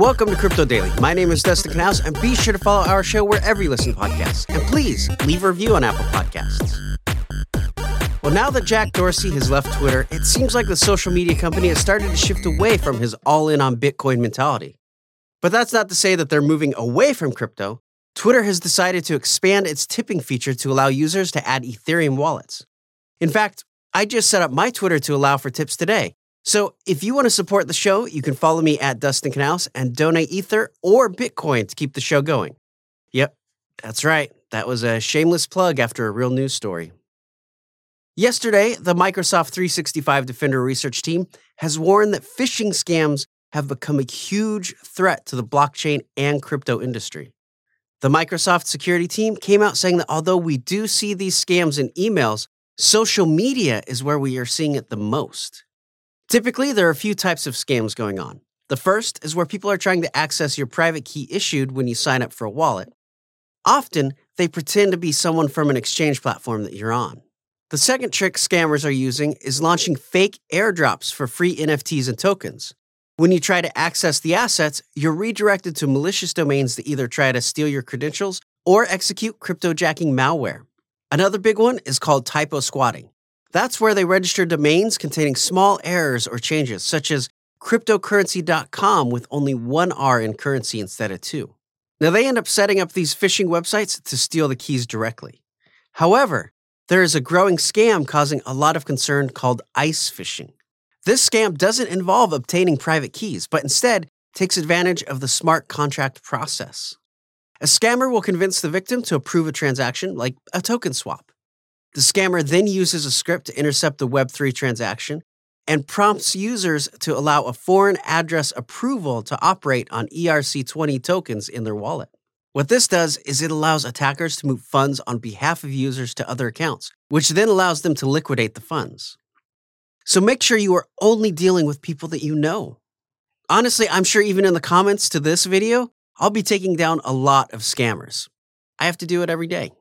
Welcome to Crypto Daily. My name is Dustin Knouse, and be sure to follow our show wherever you listen to podcasts. And please leave a review on Apple Podcasts. Well, now that Jack Dorsey has left Twitter, it seems like the social media company has started to shift away from his all in on Bitcoin mentality. But that's not to say that they're moving away from crypto. Twitter has decided to expand its tipping feature to allow users to add Ethereum wallets. In fact, I just set up my Twitter to allow for tips today. So if you want to support the show, you can follow me at Dustin Knouse and donate Ether or Bitcoin to keep the show going. Yep, that's right. That was a shameless plug after a real news story. Yesterday, the Microsoft 365 Defender research team has warned that phishing scams have become a huge threat to the blockchain and crypto industry. The Microsoft security team came out saying that although we do see these scams in emails, social media is where we are seeing it the most. Typically, there are a few types of scams going on. The first is where people are trying to access your private key issued when you sign up for a wallet. Often, they pretend to be someone from an exchange platform that you're on. The second trick scammers are using is launching fake airdrops for free NFTs and tokens. When you try to access the assets, you're redirected to malicious domains that either try to steal your credentials or execute cryptojacking malware. Another big one is called typo squatting. That's where they register domains containing small errors or changes, such as cryptocurrency.com with only one R in currency instead of two. Now, they end up setting up these phishing websites to steal the keys directly. However, there is a growing scam causing a lot of concern called ice phishing. This scam doesn't involve obtaining private keys, but instead takes advantage of the smart contract process. A scammer will convince the victim to approve a transaction, like a token swap. The scammer then uses a script to intercept the Web3 transaction and prompts users to allow a foreign address approval to operate on ERC20 tokens in their wallet. What this does is it allows attackers to move funds on behalf of users to other accounts, which then allows them to liquidate the funds. So make sure you are only dealing with people that you know. Honestly, I'm sure even in the comments to this video, I'll be taking down a lot of scammers. I have to do it every day.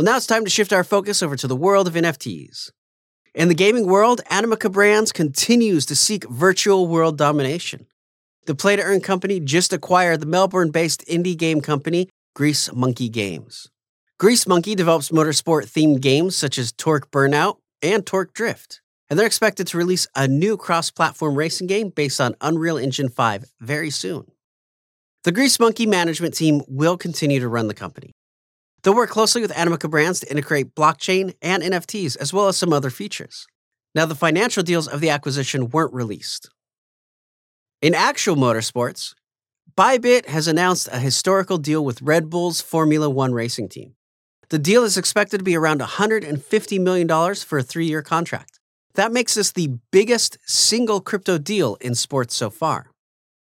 Well, now it's time to shift our focus over to the world of NFTs. In the gaming world, Animoca Brands continues to seek virtual world domination. The play to earn company just acquired the Melbourne based indie game company Grease Monkey Games. Grease Monkey develops motorsport themed games such as Torque Burnout and Torque Drift, and they're expected to release a new cross platform racing game based on Unreal Engine 5 very soon. The Grease Monkey management team will continue to run the company. They'll work closely with Animoca Brands to integrate blockchain and NFTs, as well as some other features. Now, the financial deals of the acquisition weren't released, in actual motorsports, Bybit has announced a historical deal with Red Bull's Formula One racing team. The deal is expected to be around $150 million for a three year contract. That makes this the biggest single crypto deal in sports so far.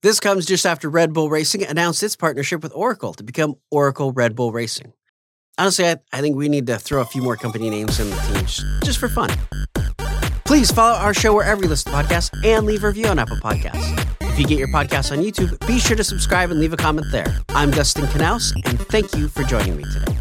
This comes just after Red Bull Racing announced its partnership with Oracle to become Oracle Red Bull Racing. Honestly, I, I think we need to throw a few more company names in the teams just for fun. Please follow our show wherever you listen to podcasts and leave a review on Apple Podcasts. If you get your podcast on YouTube, be sure to subscribe and leave a comment there. I'm Dustin Knouse, and thank you for joining me today.